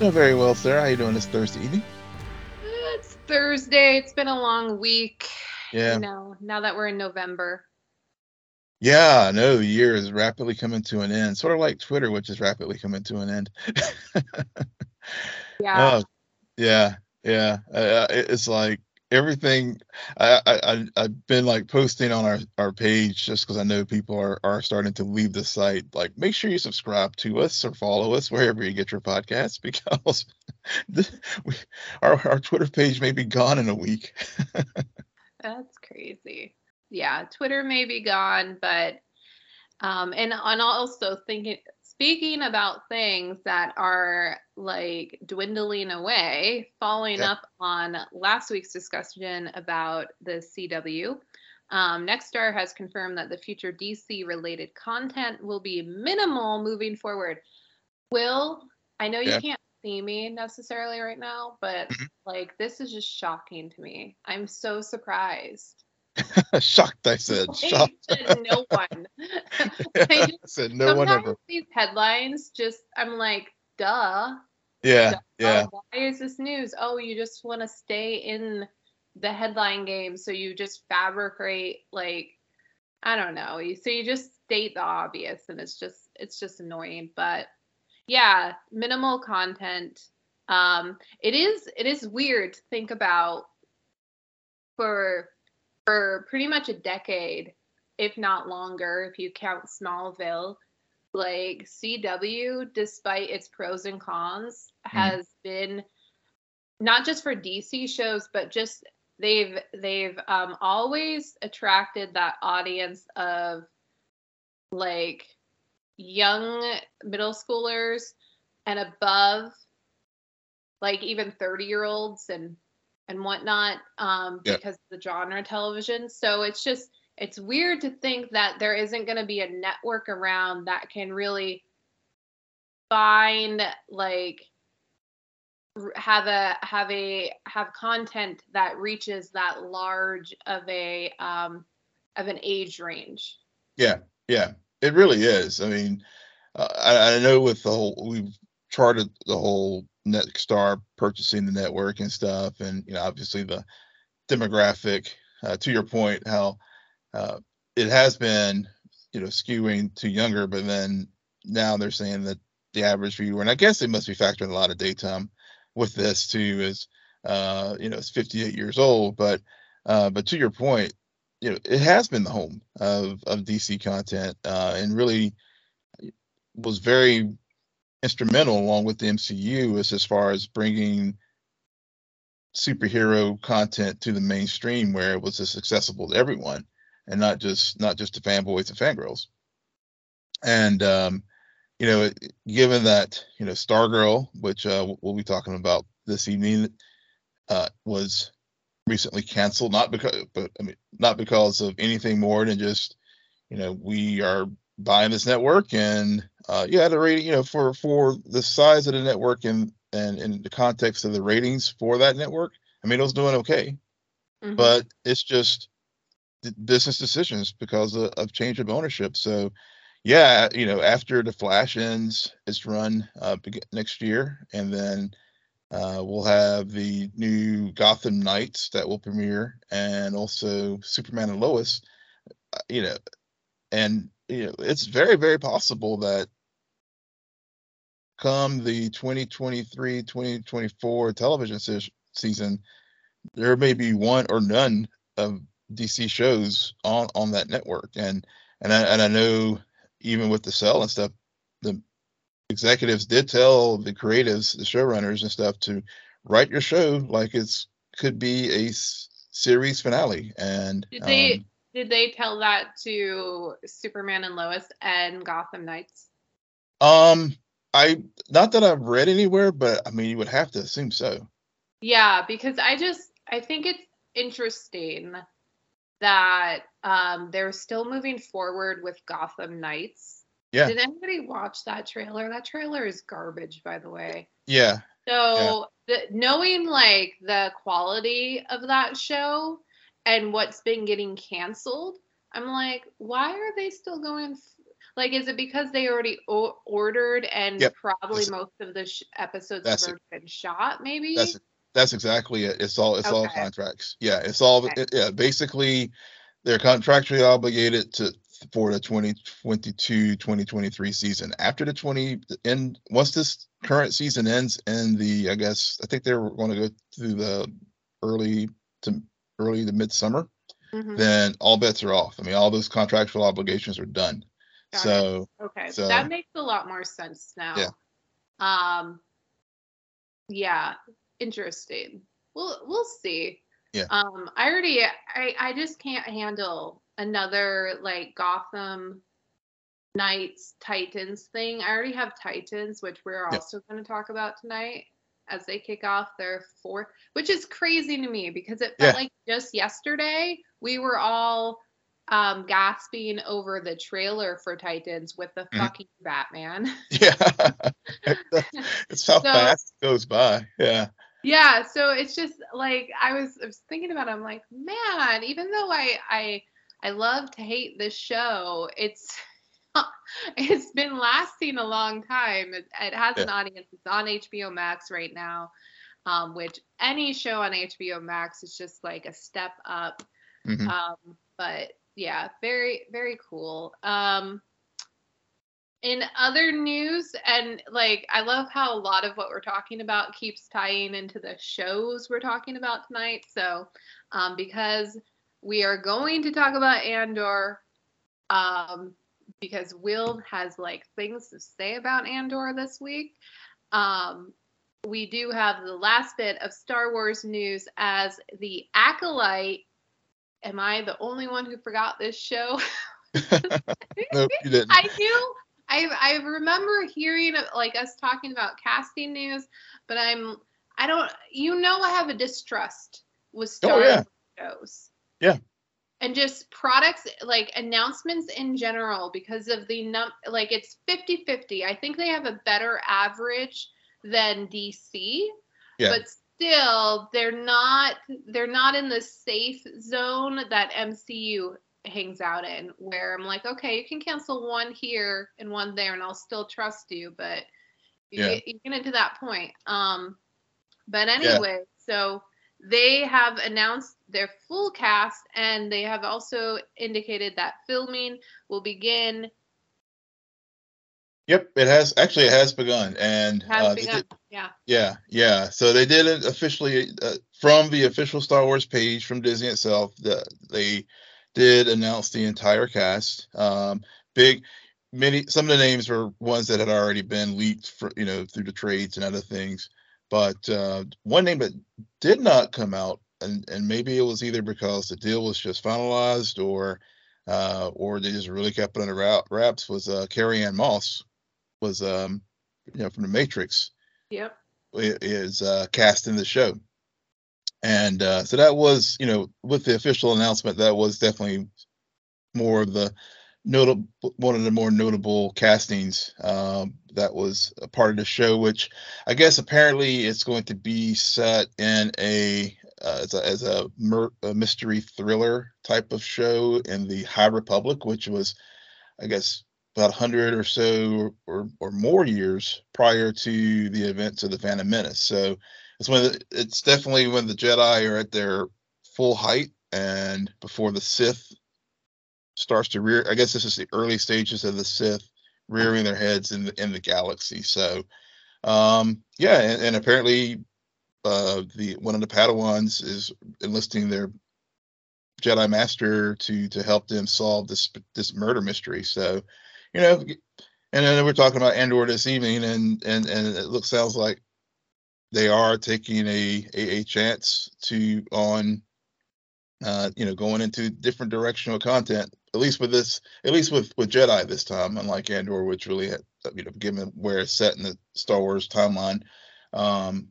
Doing very well, sir. How you doing this Thursday evening? It's Thursday. It's been a long week. Yeah. You know, now that we're in November. Yeah, know the year is rapidly coming to an end, sort of like Twitter, which is rapidly coming to an end. Yeah. Oh, yeah, yeah. Uh, it's like everything. I, I I've been like posting on our our page just because I know people are are starting to leave the site. Like, make sure you subscribe to us or follow us wherever you get your podcasts because the, we, our our Twitter page may be gone in a week. That's crazy. Yeah, Twitter may be gone, but um and and also thinking speaking about things that are like dwindling away, following Yeah. up on last week's discussion about the CW. Um, Nexstar has confirmed that the future DC related content will be minimal moving forward. Will, I know you Yeah. can't see me necessarily right now, but Mhm. like this is just shocking to me. I'm so surprised. Shocked, I said. Shocked. no one. I I said no one ever. these headlines just I'm like, duh. Yeah, duh, yeah, Why is this news? Oh, you just want to stay in the headline game, so you just fabricate like I don't know. So you just state the obvious, and it's just it's just annoying. But yeah, minimal content. Um, it is it is weird to think about for for pretty much a decade, if not longer, if you count Smallville. Like CW, despite its pros and cons, has been not just for DC shows, but just they've they've um, always attracted that audience of like young middle schoolers and above like even 30 year olds and and whatnot um Yeah. because of the genre television so it's just it's weird to think that there isn't going to be a network around that can really find like have a have a have content that reaches that large of a um of an age range yeah, yeah. It really is. I mean, uh, I, I know with the whole we've charted the whole Nexstar purchasing the network and stuff, and you know, obviously the demographic. Uh, to your point, how uh, it has been, you know, skewing to younger, but then now they're saying that the average viewer, and I guess they must be factoring a lot of daytime with this too, is uh, you know, it's 58 years old, but uh, but to your point, you know, it has been the home of of DC content, uh, and really was very instrumental along with the MCU is as far as bringing superhero content to the mainstream where it was just accessible to everyone and not just not just to fanboys and fangirls. And um, you know, given that you know Stargirl, which uh, we'll be talking about this evening, uh, was recently canceled, not because, but I mean, not because of anything more than just you know we are buying this network and uh, yeah, the rating, you know, for for the size of the network and and in the context of the ratings for that network, I mean, it was doing okay Mhm. but it's just business decisions because of, of change of ownership. So, yeah, you know, after the Flash ends its run uh, next year, and then uh, we'll have the new Gotham Knights that will premiere, and also Superman and Lois. uh, You know, and you know, it's very, very possible that come the 2023-2024 television se- season, there may be one or none of DC shows on on that network. And and I and I know even with the sell and stuff, the executives did tell the creatives, the showrunners and stuff to write your show like it's could be a s- series finale. And Did they um, did they tell that to Superman and Lois and Gotham Knights? um I not that I've read anywhere, but I mean you would have to assume so. Yeah, because I just I think it's interesting that um they're still moving forward with Gotham Knights. Yeah. Did anybody watch that trailer? That trailer is garbage, by the way. Yeah. So the, knowing like the quality of that show and what's been getting canceled, I'm like, why are they still going? f- Like, is it because they already o- ordered and Yep. probably That's- most of the sh- episodes That's have been shot? Maybe. That's that's exactly it. It's all it's all contracts. Yeah, it's all Okay. it- yeah. Basically, they're contractually obligated to for the 2022-2023 season. After the 20 end, once this current season ends, and the I guess I think they're going to go through the early to early to midsummer. Mhm. Then all bets are off. I mean, all those contractual obligations are done. Got it. so Okay, So- that makes a lot more sense now. Yeah. Um yeah, interesting. We'll we'll see. Yeah. Um I already I I just can't handle another like Gotham Knights Titans thing. I already have Titans, which we're Yeah. also going to talk about tonight as they kick off their fourth, which is crazy to me because it felt Yeah. like just yesterday we were all um gasping over the trailer for Titans with the Mhm. fucking Batman. yeah, it's how So- fast it goes by. Yeah, yeah, so it's just like I was, I was thinking about it, I'm like, man, even though I I I love to hate this show, it's it's been lasting a long time. It, it has an audience. It's on HBO Max right now. Um, which any show on HBO Max is just like a step up. Mhm. Um, but yeah, very, very cool. Um, in other news, and like, I love how a lot of what we're talking about keeps tying into the shows we're talking about tonight. So, um, because we are going to talk about Andor, um, because Will has like things to say about Andor this week. Um, we do have the last bit of Star Wars news as the Acolyte. Am I the only one who forgot this show? nope, you didn't. I knew. I I remember hearing like us talking about casting news, but I'm I don't. You know, I have a distrust with Star Oh, yeah. Wars shows. Yeah. And just products like announcements in general because of the num like it's 50-50. I think they have a better average than DC. Yeah. But still they're not they're not in the safe zone that MCU hangs out in where I'm like, okay, you can cancel one here and one there and I'll still trust you, but you, Yeah. get, you get into that point. Um but anyway, so they have announced their full cast and they have also indicated that filming will begin Yep, it has actually it has begun, and has uh, begun. did- yeah. yeah, yeah. So they did it officially uh, from the official Star Wars page from Disney itself. The, they did announce the entire cast. Um, big, many some of the names were ones that had already been leaked for you know through the trades and other things. But uh, one name that did not come out, and and maybe it was either because the deal was just finalized or uh, or they just really kept it under wraps was uh, Carrie-Anne Moss was um, you know from the Matrix Yep. is uh, cast in the show. And uh, so that was, you know, with the official announcement, that was definitely more of the notable, one of the more notable castings um, that was a part of the show. Which I guess apparently it's going to be set in a uh, as a, as a, mer- a mystery thriller type of show in the High Republic, which was, I guess, about 100 or so or, or more years prior to the events of the Phantom Menace. So it's when it's definitely when the Jedi are at their full height and before the Sith starts to rear. I guess this is the early stages of the Sith rearing their heads in the in the galaxy. So um, yeah, and, and apparently uh, the one of the Padawans is enlisting their Jedi Master to to help them solve this this murder mystery. So you know, and then we're talking about Andor this evening, and and and it looks sounds like they are taking a a, a chance to on, uh, you know, going into different directional content. At least with this, at least with with Jedi this time, unlike Andor, which really had, you know, given where it's set in the Star Wars timeline. Um,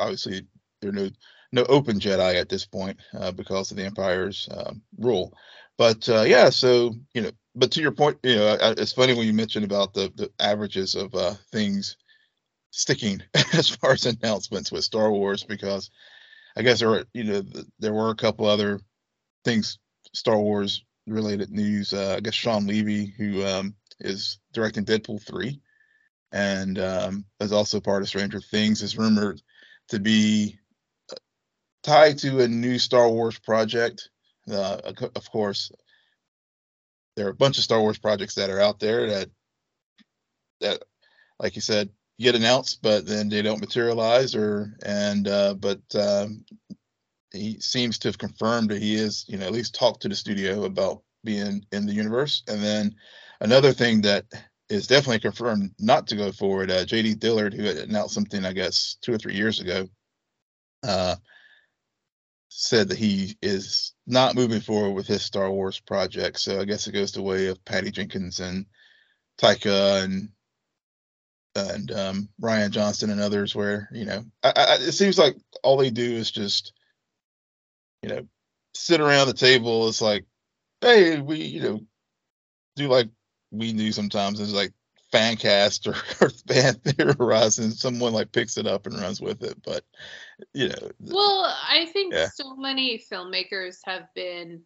obviously, there are no no open Jedi at this point uh, because of the Empire's um, rule. But uh, yeah, so you know, but to your point, you know, I- it's funny when you mentioned about the the averages of uh, things sticking as far as announcements with Star Wars because I guess there were you know there were a couple other things Star Wars related news, uh, I guess Shawn Levy, who um, is directing Deadpool three, and um, is also part of Stranger Things, is rumored to be tied to a new Star Wars project. Uh, of course, there are a bunch of Star Wars projects that are out there that that, like you said, get announced, but then they don't materialize. Or and uh, but um, he seems to have confirmed that he is, you know, at least talked to the studio about being in the universe. And then another thing that is definitely confirmed not to go forward. Uh, J.D. Dillard, who had announced something, I guess, two or three years ago, uh, said that he is not moving forward with his Star Wars project. So I guess it goes the way of Patty Jenkins and Taika and and um, Rian Johnson and others, where you know, I, I, it seems like all they do is just, you know, sit around the table. It's like, hey, we, you know, do like we do sometimes. It's like fan cast or, or fan theorizing. someone like picks it up and runs with it. But you know, well, I think yeah. so many filmmakers have been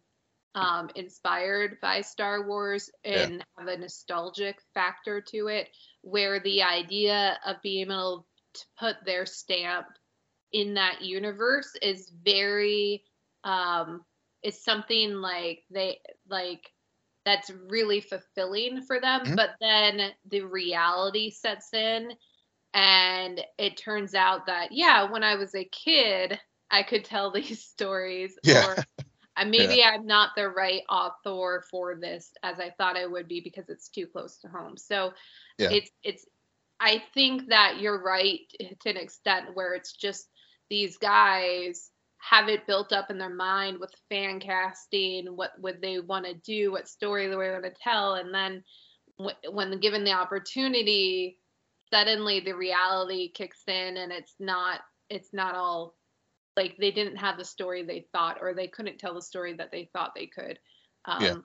um, inspired by Star Wars and yeah. have a nostalgic factor to it, where the idea of being able to put their stamp in that universe is very um is something like they like that's really fulfilling for them mm-hmm. but then the reality sets in and it turns out that yeah when i was a kid i could tell these stories yeah. or maybe yeah. I'm not the right author for this as I thought I would be because it's too close to home. So yeah. it's it's I think that you're right to an extent where it's just these guys have it built up in their mind with fan casting, what would they want to do, what story do they want to tell, and then when given the opportunity, suddenly the reality kicks in and it's not it's not all like they didn't have the story they thought or they couldn't tell the story that they thought they could um, yeah.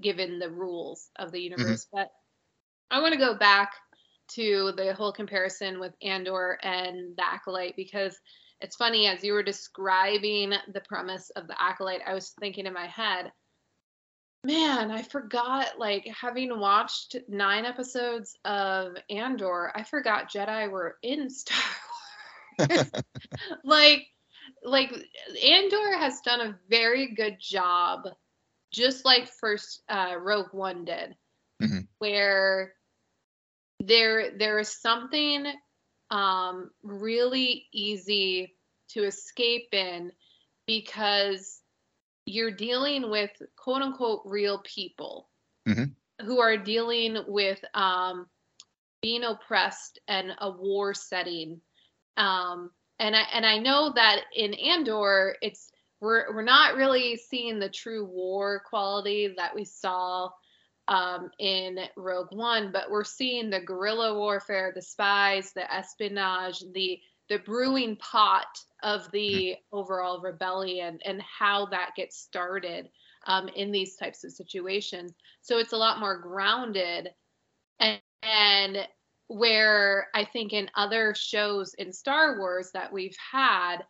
given the rules of the mm-hmm. universe mm-hmm. but i want to go back to the whole comparison with andor and the acolyte because it's funny as you were describing the premise of the acolyte i was thinking in my head man i forgot like having watched nine episodes of andor i forgot jedi were in star wars like like Andor has done a very good job, just like first uh, Rogue One did, mm-hmm. where there there is something um, really easy to escape in because you're dealing with quote unquote real people mm-hmm. who are dealing with um, being oppressed and a war setting um, and I and I know that in Andor, it's we're we're not really seeing the true war quality that we saw um, in Rogue One, but we're seeing the guerrilla warfare, the spies, the espionage, the the brewing pot of the overall rebellion and how that gets started um, in these types of situations. So it's a lot more grounded and, and where I think in other shows in Star Wars that we've had,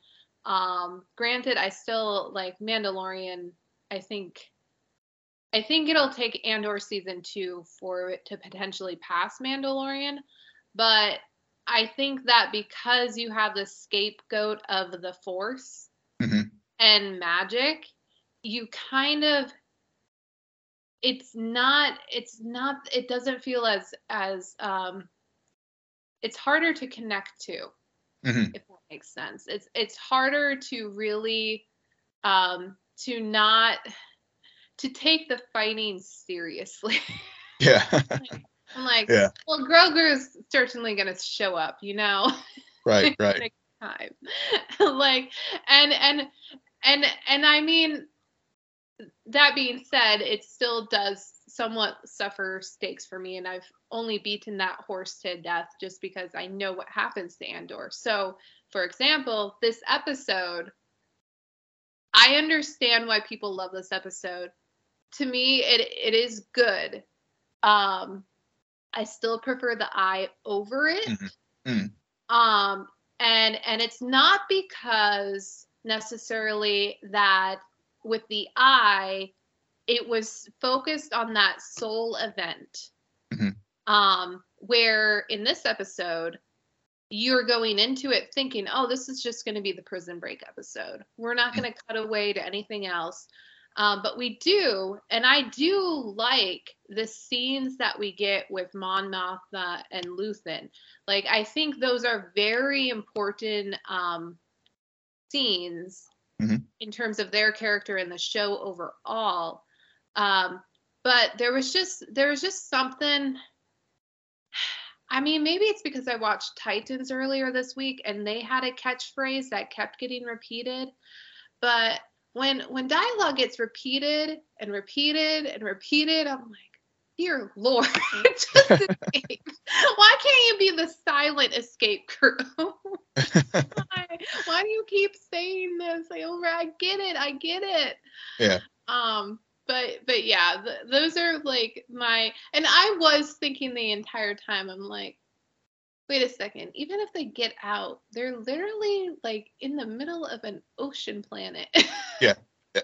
um, granted, I still like Mandalorian. I think, I think it'll take Andor season two for it to potentially pass Mandalorian, but I think that because you have the scapegoat of the Force mm-hmm. and magic, you kind of it's not it's not it doesn't feel as as um it's harder to connect to mm-hmm. if that makes sense it's it's harder to really um to not to take the fighting seriously yeah i'm like yeah. well grogu's certainly going to show up you know right right time like and and and and i mean that being said it still does somewhat suffer stakes for me, and I've only beaten that horse to death just because I know what happens to Andor. So, for example, this episode, I understand why people love this episode. To me, it it is good. Um, I still prefer the eye over it. Mm-hmm. Mm. Um, and and it's not because necessarily that with the eye it was focused on that soul event. Mhm. Um, where in this episode, you're going into it thinking, oh, this is just going to be the prison break episode. We're not going to cut away to anything else. Um, but we do, and I do like the scenes that we get with Mon Mothma and Luthen. Like, I think those are very important um, scenes Mhm. in terms of their character in the show overall. Um, but there was just there was just something. I mean, maybe it's because I watched Titans earlier this week and they had a catchphrase that kept getting repeated. But when when dialogue gets repeated and repeated and repeated, I'm like, dear Lord. Why can't you be the silent escape crew? why? Why do you keep saying this over? I get it. I get it. Yeah. Um. But but yeah, th- those are like my and I was thinking the entire time. I'm like, wait a second. Even if they get out, they're literally like in the middle of an ocean planet. Yeah.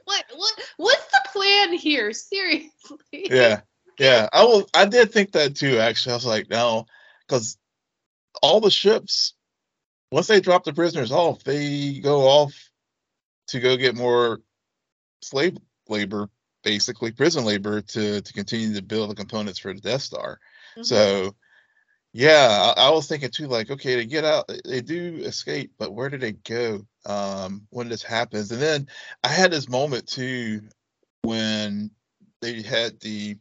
What what what's the plan here? Seriously. yeah yeah i will i did think that too actually i was like no because all the ships once they drop the prisoners off they go off to go get more slave labor basically prison labor to to continue to build the components for the death star Mhm. so yeah I, I was thinking too like okay they get out they do escape but where do they go um when this happens? And then i had this moment too when they had the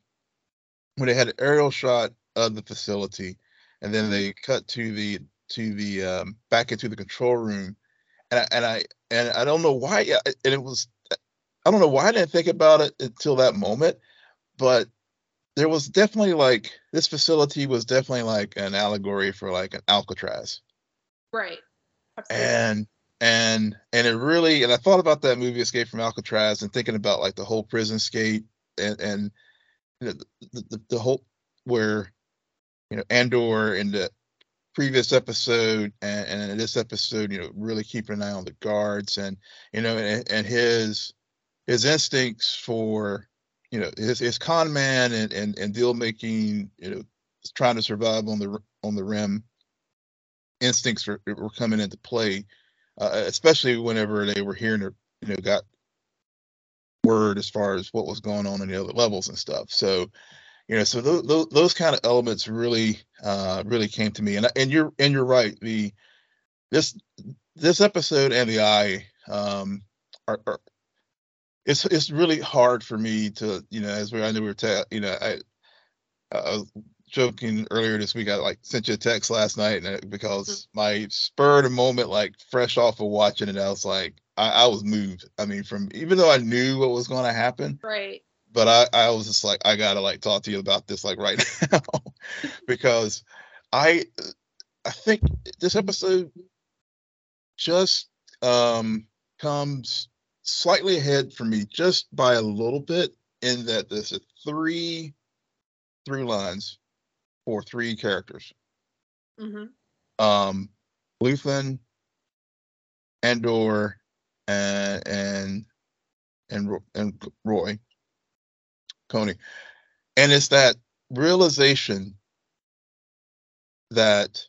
when they had an aerial shot of the facility and then they cut to the to the um back into the control room and I, and I and I don't know why and it was I don't know why I didn't think about it until that moment but there was definitely like this facility was definitely like an allegory for like an Alcatraz right. Absolutely. and and and it really and I thought about that movie Escape from Alcatraz and thinking about like the whole prison skate and and you know, the, the the whole where you know Andor in the previous episode and, and in this episode you know really keeping an eye on the guards and you know and, and his his instincts for you know his his con man and and, and deal making you know trying to survive on the on the rim. Instincts were, were coming into play uh, especially whenever they were hearing or you know got word as far as what was going on in the other levels and stuff. So you know so those those, those kind of elements really uh really came to me. And and you're and you're right the this this episode and the eye um are, are it's it's really hard for me to you know as we I know we were ta- you know I I was joking earlier this week I like sent you a text last night and because my spur of the moment like fresh off of watching it I was like I, I was moved I mean from even though I knew what was going to happen right. but I, I was just like, I gotta like talk to you about this like right now because I I think this episode just um comes slightly ahead for me just by a little bit in that there's a three through lines for three characters. hmm Um Luthen, Andor, and and and and Roy Coney. And it's that realization that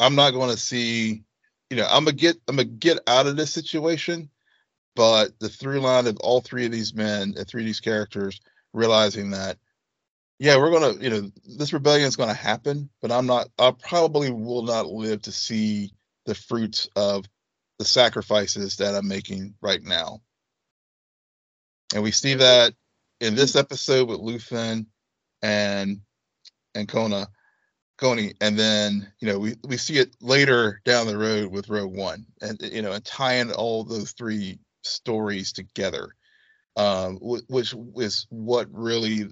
I'm not going to see, you know, I'm gonna get I'm gonna get out of this situation, but the through line of all three of these men and three of these characters realizing that, yeah, we're gonna, you know, this rebellion is gonna happen, but I'm not, I probably will not live to see the fruits of the sacrifices that I'm making right now. And we see that in this episode with Luthen and and Kona, Coney, and then you know we we see it later down the road with Rogue One, and you know, and tying all those three stories together, um, which is what really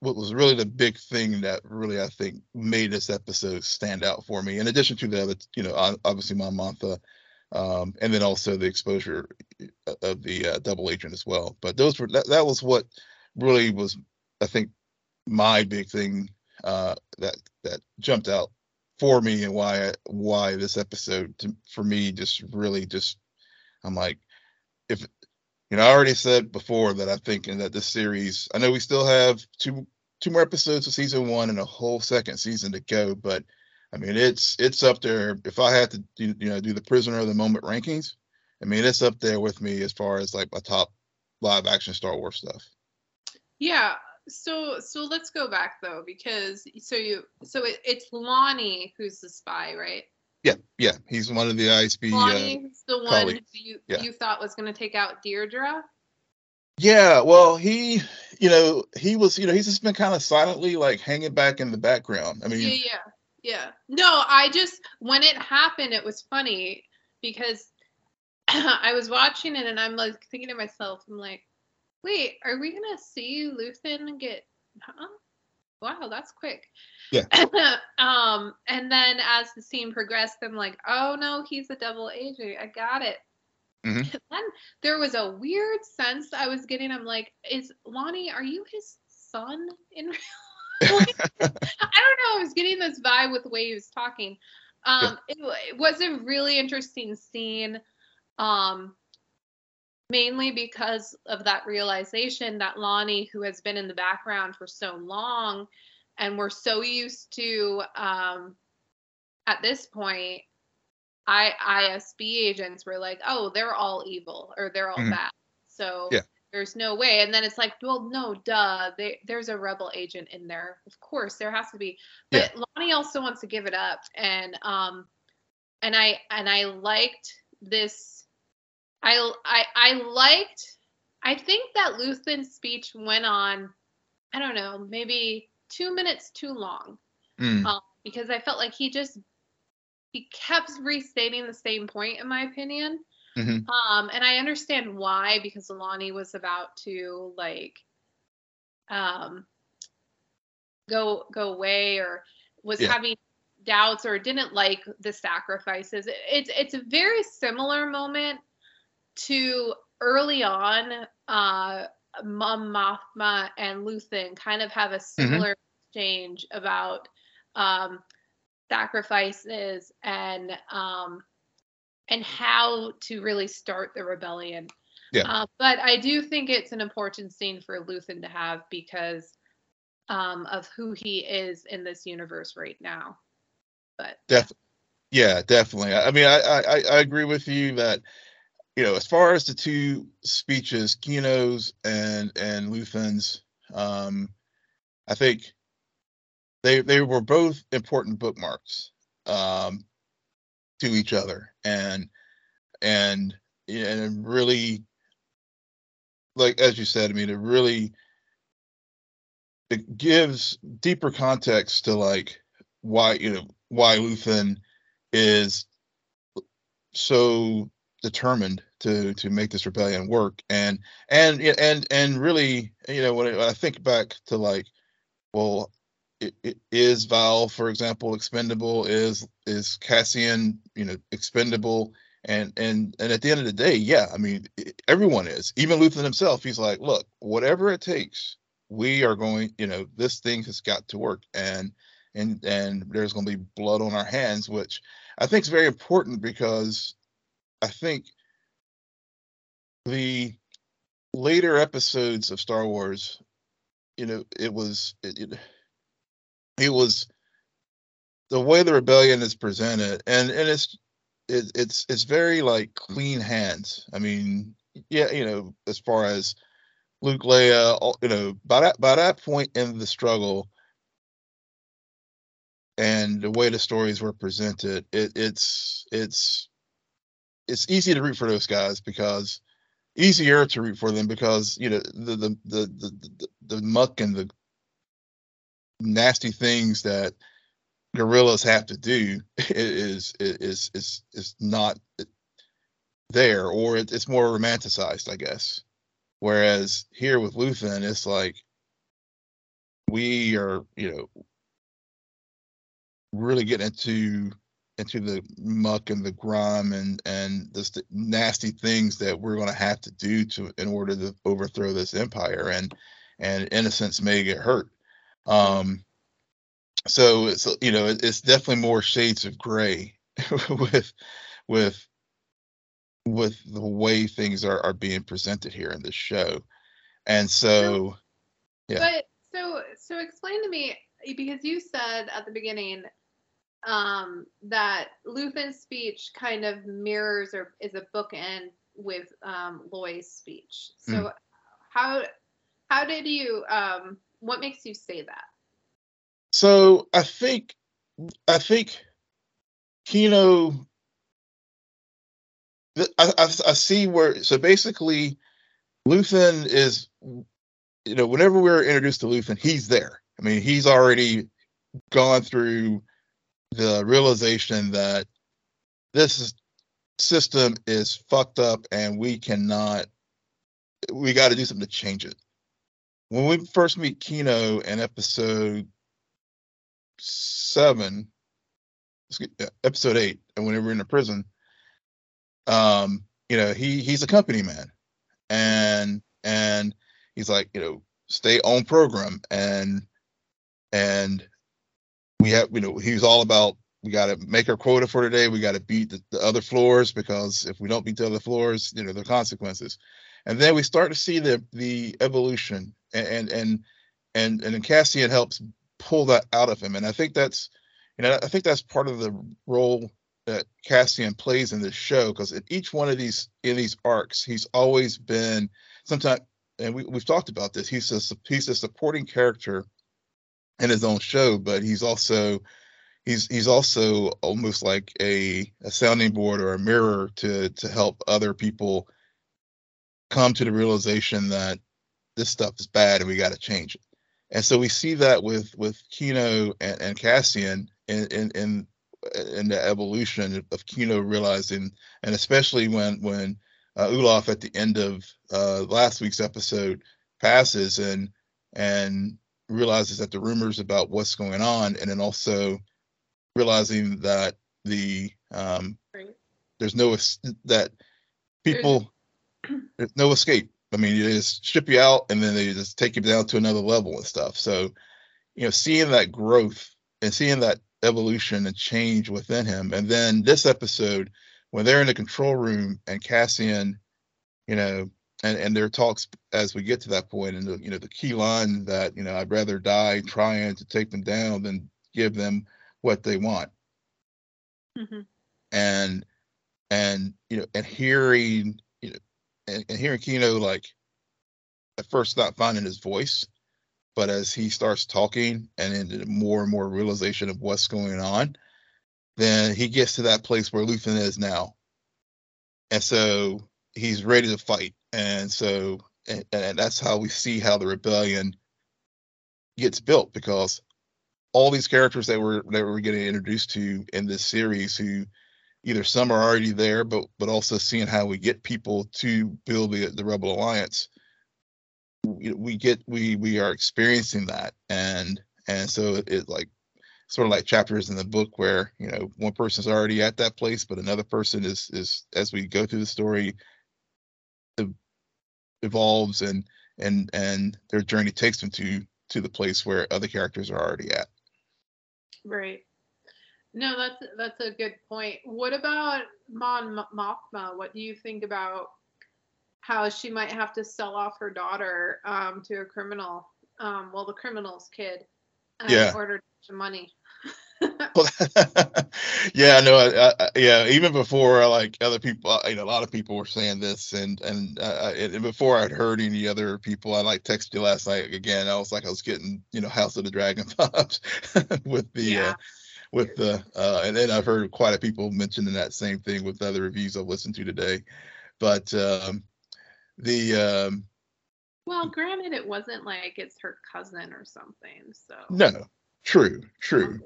what was really the big thing that really I think made this episode stand out for me. In addition to the other, you know, obviously Mon Mothma, um, and then also the exposure uh, of the uh, double agent as well. But those were that, that was what really was, I think, my big thing uh, that that jumped out for me and why why this episode for me just really just I'm like if you know, I already said before that I think that this series. I know we still have two two more episodes of season one and a whole second season to go, but I mean, it's it's up there. If I had to, do, you know, do the prisoner of the moment rankings, I mean, it's up there with me as far as like my top live action Star Wars stuff. Yeah. So so let's go back though because so you so it, it's Lonni who's the spy, right? Yeah, yeah, he's one of the ISB. Lonni's uh, the one you yeah. you thought was going to take out Dedra. Yeah, well, he, you know, he was, you know, he's just been kind of silently like hanging back in the background. I mean, yeah, yeah, yeah. No, I just when it happened, it was funny because I was watching it and I'm like thinking to myself, I'm like, wait, are we gonna see Luthen get? Huh? Wow, that's quick. Yeah. um, and then as the scene progressed, I'm like, oh no, he's a double agent. I got it. Mm-hmm. then there was a weird sense I was getting. I'm like, is Lonni, are you his son in real like, I don't know. I was getting this vibe with the way he was talking. Um, it, it was a really interesting scene. Um, mainly because of that realization that Lonni, who has been in the background for so long, and we're so used to um, at this point, I ISB agents were like, oh, they're all evil or they're all mm-hmm. bad. So yeah. there's no way. And then it's like, well, no, duh, they, there's a rebel agent in there. Of course, there has to be. But yeah. Lonni also wants to give it up, and um, and I and I liked this I I I liked. I think that Luthen's speech went on. I don't know, maybe two minutes too long, mm. um, because I felt like he just he kept restating the same point, in my opinion. Mm-hmm. Um, and I understand why, because Lonni was about to like um go go away or was yeah. having doubts or didn't like the sacrifices. It's it's a very similar moment to early on, uh, Mon Mothma and Luthen kind of have a mm-hmm. similar mm-hmm. exchange about um, sacrifices and um, and how to really start the rebellion. Yeah. Uh, but I do think it's an important scene for Luthen to have because um, of who he is in this universe right now. But Def- yeah, definitely. I mean, I, I I agree with you that you know, as far as the two speeches, Kino's and and Luthen's, um, I think they they were both important bookmarks um, to each other, and and and really, like as you said, I mean, it really it gives deeper context to like why you know why Luthen is so determined to to make this rebellion work and and and and really you know when I think back to like well it, it is Vel for example expendable? Is is Cassian you know expendable? And and and at the end of the day yeah I mean everyone is. Even Luthen himself he's like look whatever it takes we are going you know this thing has got to work. And and and there's going to be blood on our hands which I think is very important because I think the later episodes of Star Wars, you know, it was it, it, it was the way the rebellion is presented, and and it's it, it's it's very like clean hands. I mean, yeah, you know, as far as Luke, Leia, you know, by that by that point in the struggle, and the way the stories were presented, it, it's it's it's easy to root for those guys because easier to root for them because you know the the the the, the, the muck and the nasty things that guerrillas have to do is is is is not there or it, it's more romanticized i guess. Whereas here with luthen it's like we are you know really getting into into the muck and the grime and and the nasty things that we're going to have to do to in order to overthrow this empire and and innocents may get hurt um so it's you know it's definitely more shades of gray with with with the way things are are being presented here in this show. And so, yeah. But so so explain to me because you said at the beginning um, that Luthen's speech kind of mirrors or is a bookend with um, Loy's speech. So Mm. how how did you um, what makes you say that? So I think I think Kino. I, I I see where so basically, Luthen is, you know, whenever we're introduced to Luthen, he's there. I mean, he's already gone through the realization that this is, system is fucked up and we cannot. We got to do something to change it. When we first meet Kino in episode seven, episode eight, and whenever we're in the prison, um, you know, he he's a company man, and and he's like, you know, stay on program, and and we have, you know, he was all about we got to make our quota for today. We got to beat the, the other floors because if we don't beat the other floors, you know, are consequences. And then we start to see the the evolution, and and and and, and Cassian helps pull that out of him. And I think that's, you know, I think that's part of the role that Cassian plays in this show because in each one of these in these arcs, he's always been sometimes, and we, we've talked about this. He's a he's a supporting character in his own show, but he's also he's he's also almost like a a sounding board or a mirror to to help other people come to the realization that this stuff is bad and we got to change it. And so we see that with with Kino and, and Cassian in in in in the evolution of Kino realizing, and especially when when uh, Ulaf at the end of uh, last week's episode passes and and realizes that the rumors about what's going on, and then also realizing that the um, there's no that people there's no escape. I mean, they just strip you out and then they just take you down to another level and stuff. So, you know, seeing that growth and seeing that evolution and change within him. And then this episode, when they're in the control room and Cassian, you know, and, and their talks as we get to that point, and the you know the key line that you know I'd rather die trying to take them down than give them what they want Mhm. and and you know and hearing you know and, and hearing Kino like at first not finding his voice, but as he starts talking and into more and more realization of what's going on, then he gets to that place where Luthen is now. And so he's ready to fight. And so and, and that's how we see how the rebellion gets built because all these characters that we're that we're getting introduced to in this series who either some are already there but but also seeing how we get people to build the the rebel alliance we, we get we we are experiencing that and and so it, it like sort of like chapters in the book where you know one person's already at that place but another person is is as we go through the story evolves and and and their journey takes them to to the place where other characters are already at Right. No, that's that's a good point. What about Mon Mothma? What do you think about how she might have to sell off her daughter um, to a criminal? Um, well, the criminal's kid, uh, Yeah. in order to some money. Yeah, no, I, I, yeah. Even before, like other people, uh, you know, a lot of people were saying this, and and, uh, and before I'd heard any other people, I like texted you last night again. I was like, I was getting, you know, House of the Dragon vibes with the, Yeah. uh, with the, uh, and then I've heard quite a people mentioning that same thing with other reviews I've listened to today. But um, the, um, Well, granted, it wasn't like it's her cousin or something. So no, true, true.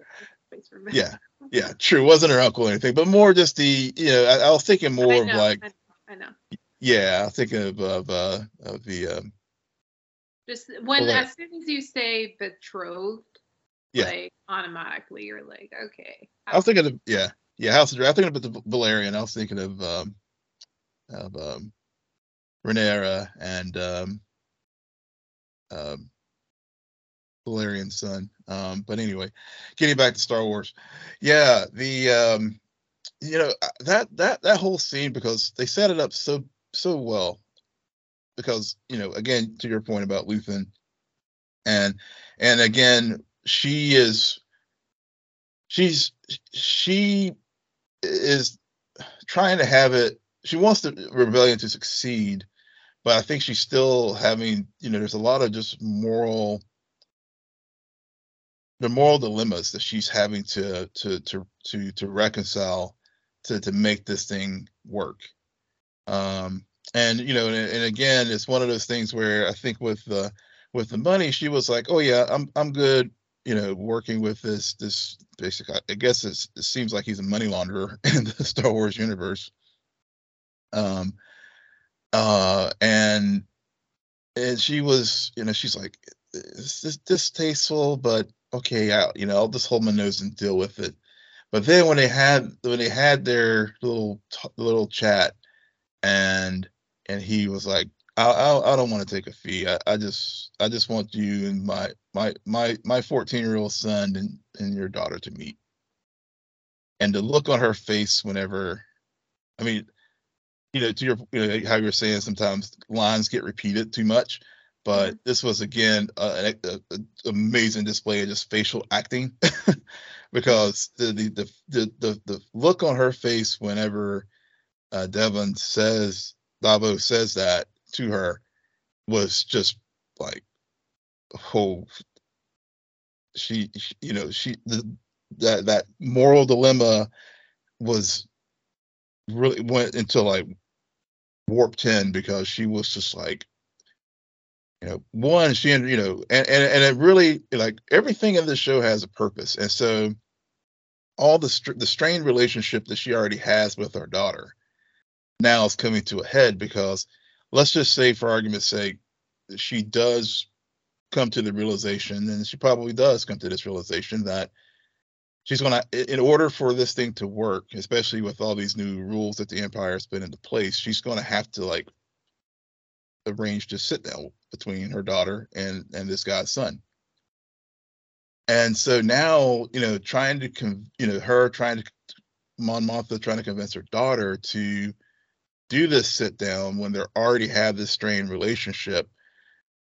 Space for me. Yeah, yeah, true. Wasn't her uncle or anything, but more just the, you know, I, I was thinking more I of like. I know, I know. Yeah, I think of of uh of the um Just when Well, as soon as you say betrothed, Yeah. like automatically you're like, okay. I was thinking of yeah yeah House of Dragon. I was thinking about the Velaryon. I was thinking of um of um Rhaenyra and um um Velaryon's son. Um, but anyway, getting back to Star Wars, yeah, the um you know uh, that that that whole scene because they set it up so so well. Because you know again to your point about Luthen and and again she is she's she is trying to have it she wants the rebellion to succeed. But i think she's still having you know there's a lot of just moral the moral dilemmas that she's having to to to to to reconcile to to make this thing work. Um and you know and, and again it's one of those things where i think with the with the money she was like oh yeah i'm i'm good you know working with this this basic i guess it seems like he's a money launderer in the star wars universe. Um uh and and she was you know she's like just distasteful but okay I, you know i'll just hold my nose and deal with it but then when they had when they had their little little chat and and he was like I, I, I don't want to take a fee. I, I just I just want you and my my my my 14 year old son and and your daughter to meet. And the look on her face whenever, I mean, you know, to your you know how you're saying sometimes lines get repeated too much, but mm-hmm. this was again an amazing display of just facial acting, because the, the the the the the look on her face whenever uh, Devon says Davo says that to her was just like oh she, she you know she the, that that moral dilemma was really went into like warp 10 because she was just like you know one she you know and and, and it really like everything in this show has a purpose. And so all the str- the strained relationship that she already has with her daughter now is coming to a head because let's just say, for argument's sake, she does come to the realization, and she probably does come to this realization that she's going to, in order for this thing to work, especially with all these new rules that the Empire has put into place, she's going to have to like arrange to sit down between her daughter and and this guy's son. And so now, you know, trying to, con- you know, her trying to, Mon Mothma trying to convince her daughter to do this sit down when they already have this strained relationship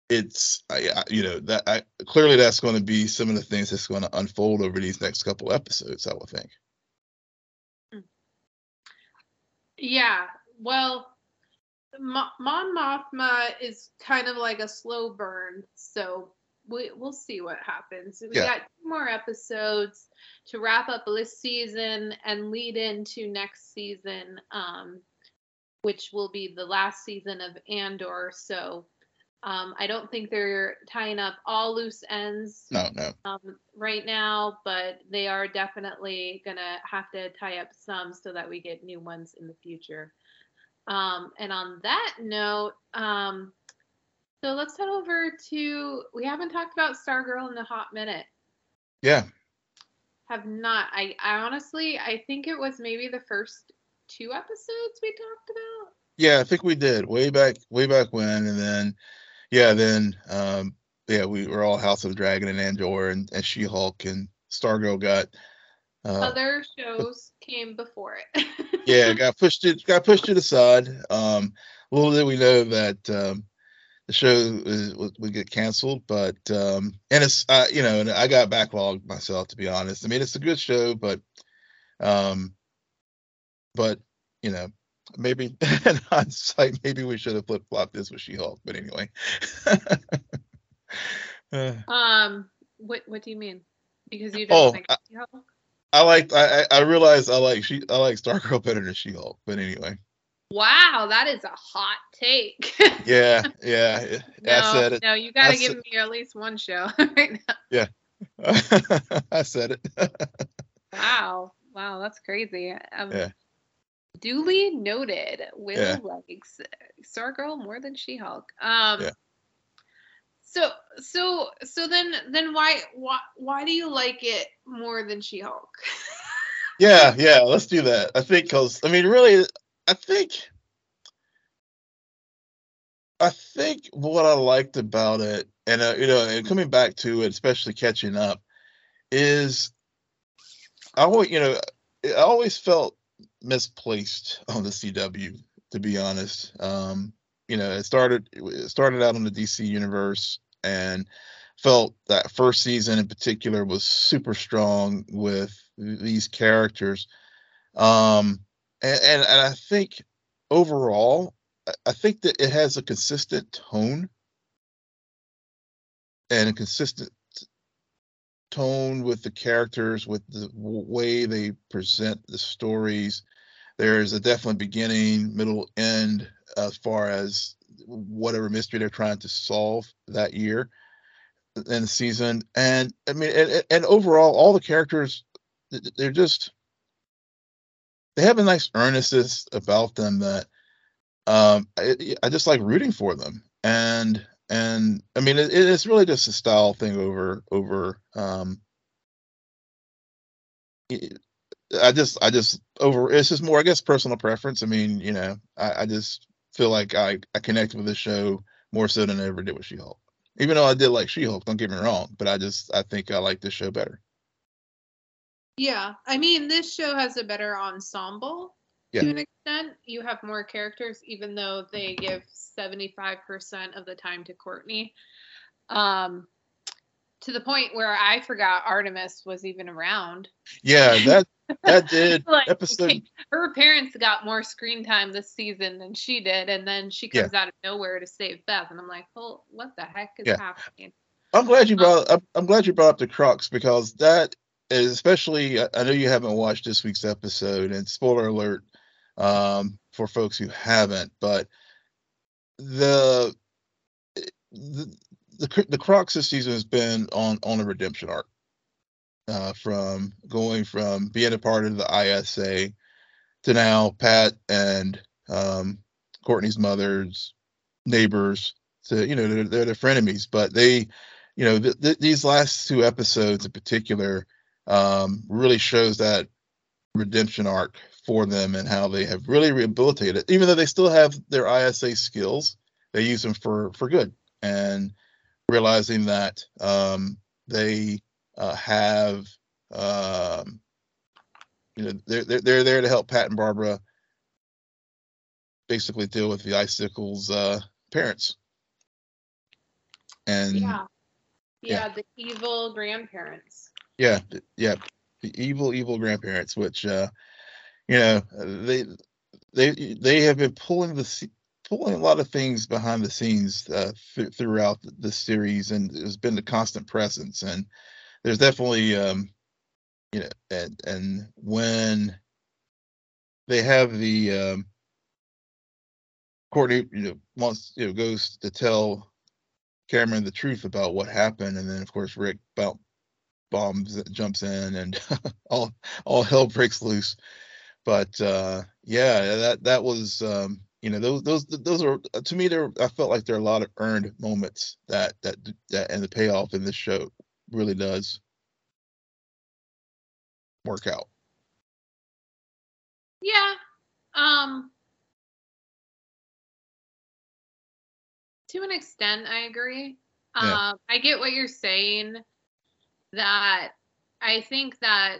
it's I, you know that I, clearly that's going to be some of the things that's going to unfold over these next couple episodes i would think hmm. yeah well Mon Mothma is kind of like a slow burn so we, we'll see what happens we yeah. got two more episodes to wrap up this season and lead into next season um which will be the last season of Andor. So um, I don't think they're tying up all loose ends. No, no. Um, right now, but they are definitely gonna have to tie up some so that we get new ones in the future. Um, and on that note, um, so let's head over to. We haven't talked about Stargirl in a hot minute. Yeah. Have not. I, I honestly, I think it was maybe the first two episodes we talked about? Yeah, I think we did way back, way back when, and then, yeah, then, um, yeah, we were all House of Dragon and Andor and, and She Hulk and Stargirl got. Uh, Other shows came before it. yeah, got pushed it, got pushed to the side. Um, little did we know that um, the show would get canceled, but um, and it's uh, you know, and I got backlogged myself to be honest. I mean, it's a good show, but um, but you know, maybe in hindsight, maybe we should have flip flopped this with She-Hulk. But anyway. uh, um, what what do you mean? Because you don't oh, think She-Hulk? I like I I realize I like she I like Stargirl better than She-Hulk. But anyway. Wow, that is a hot take. yeah, yeah. No, I said it. No, you got to give said, me at least one show right now. Yeah. I said it. wow. Wow, that's crazy. Um, yeah. Duly noted. Will yeah. likes Stargirl more than She-Hulk. Um, yeah. So so so then then why why why do you like it more than She-Hulk? yeah, yeah. Let's do that. I think because I mean, really, I think. I think what I liked about it, and uh, you know, and coming back to it, especially catching up, is I always, you know, I always felt misplaced on the CW, to be honest. Um, you know, it started it started out on the DC universe and felt that first season in particular was super strong with these characters. Um, and, and, and I think overall, I think that it has a consistent tone and a consistent tone with the characters, with the way they present the stories. There's a definite beginning, middle, end as far as whatever mystery they're trying to solve that year in the season. And I mean, and, and overall, all the characters, they're just they have a nice earnestness about them that um, I, I just like rooting for them. And and I mean, it, it's really just a style thing over over. Um, I just I just over. It's just more, I guess, personal preference. I mean, you know, I, I just feel like I I connected with the show more so than I ever did with She-Hulk. Even though I did like She-Hulk, don't get me wrong, but I just I think I like this show better. Yeah, I mean, this show has a better ensemble yeah. to an extent. You have more characters, even though they give 75% of the time to Courtney. Um, to the point where I forgot Artemis was even around. Yeah, that that did like, episode. Her parents got more screen time this season than she did, and then she comes yeah. out of nowhere to save Beth, and I'm like, well, what the heck is yeah. happening? I'm glad you um, brought. Um, I'm glad you brought up the Crocks because that is especially. I know you haven't watched this week's episode, and spoiler alert um, for folks who haven't, but the the the, the crocks this season has been on on a redemption arc uh, from going from being a part of the ISA to now Pat and um, Courtney's mother's neighbors to you know they're, they're their frenemies, but they you know th- th- these last two episodes in particular um, really shows that redemption arc for them and how they have really rehabilitated even though they still have their isa skills they use them for for good and realizing that um, they uh, have um, you know they're, they're they're there to help pat and barbara basically deal with the icicles uh, parents and yeah. yeah. yeah the evil grandparents yeah yeah the evil evil grandparents which uh you know they they they have been pulling the pulling a lot of things behind the scenes uh, th- throughout the series and has been a constant presence and there's definitely um you know and and when they have the um Courtney you know wants you know goes to tell Cameron the truth about what happened and then of course Rick about bombs jumps in and all all hell breaks loose. But uh, yeah, that that was um, you know those those those are to me there I felt like there are a lot of earned moments that that that and the payoff in this show really does work out. Yeah. Um to an extent I agree. Yeah. Um I get what you're saying that I think that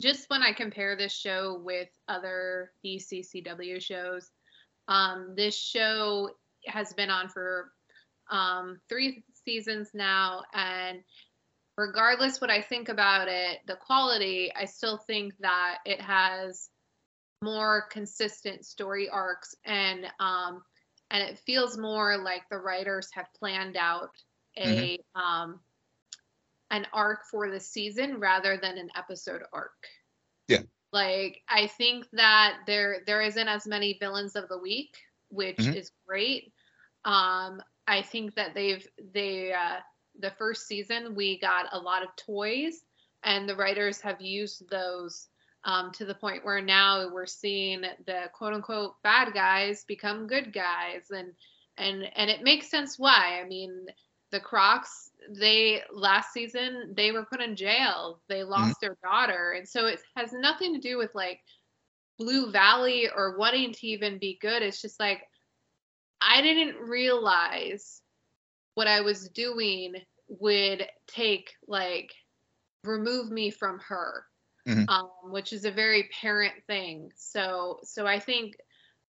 just when I compare this show with other DCCW shows, um, this show has been on for um, three seasons now, and regardless what I think about it, the quality, I still think that it has more consistent story arcs and um, and it feels more like the writers have planned out a mm-hmm. um, an arc for the season rather than an episode arc. Yeah. Like I think that there there isn't as many villains of the week, which mm-hmm. is great. Um, I think that they've they uh, the first season we got a lot of toys, and the writers have used those um, to the point where now we're seeing the quote unquote bad guys become good guys, and and and it makes sense why. I mean, the Crocks they last season they were put in jail they mm-hmm. lost mm-hmm. their daughter and so it has nothing to do with like blue valley or wanting to even be good it's just like i didn't realize what i was doing would take like remove me from her Mhm. um, which is a very parent thing. So so I think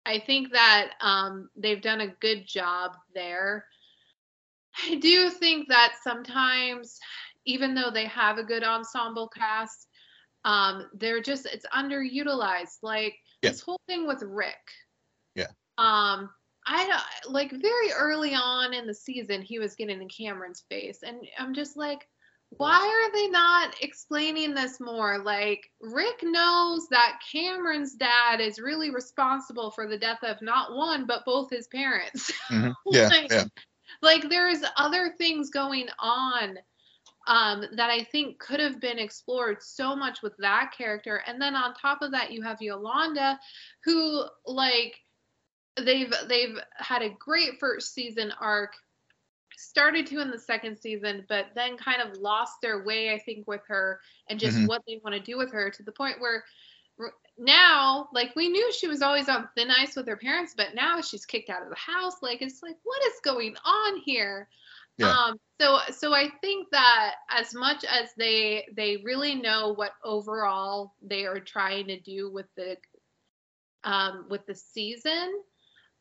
I think that um, they've done a good job there. I do think that sometimes, even though they have a good ensemble cast, um, they're just it's underutilized. Like Yeah. this whole thing with Rick. Yeah. Um, I don't- like very early on in the season, he was getting in Cameron's face, and I'm just like, why are they not explaining this more? Like Rick knows that Cameron's dad is really responsible for the death of not one but both his parents. Mhm. Yeah, Like- yeah. like there's other things going on um, that I think could have been explored so much with that character. And then on top of that, you have Yolanda, who like they've they've had a great first season arc, started to in the second season, but then kind of lost their way, I think, with her and just Mhm. what they want to do with her to the point where now like we knew she was always on thin ice with her parents but now she's kicked out of the house like it's like what is going on here Yeah. um so so i think that as much as they they really know what overall they are trying to do with the um with the season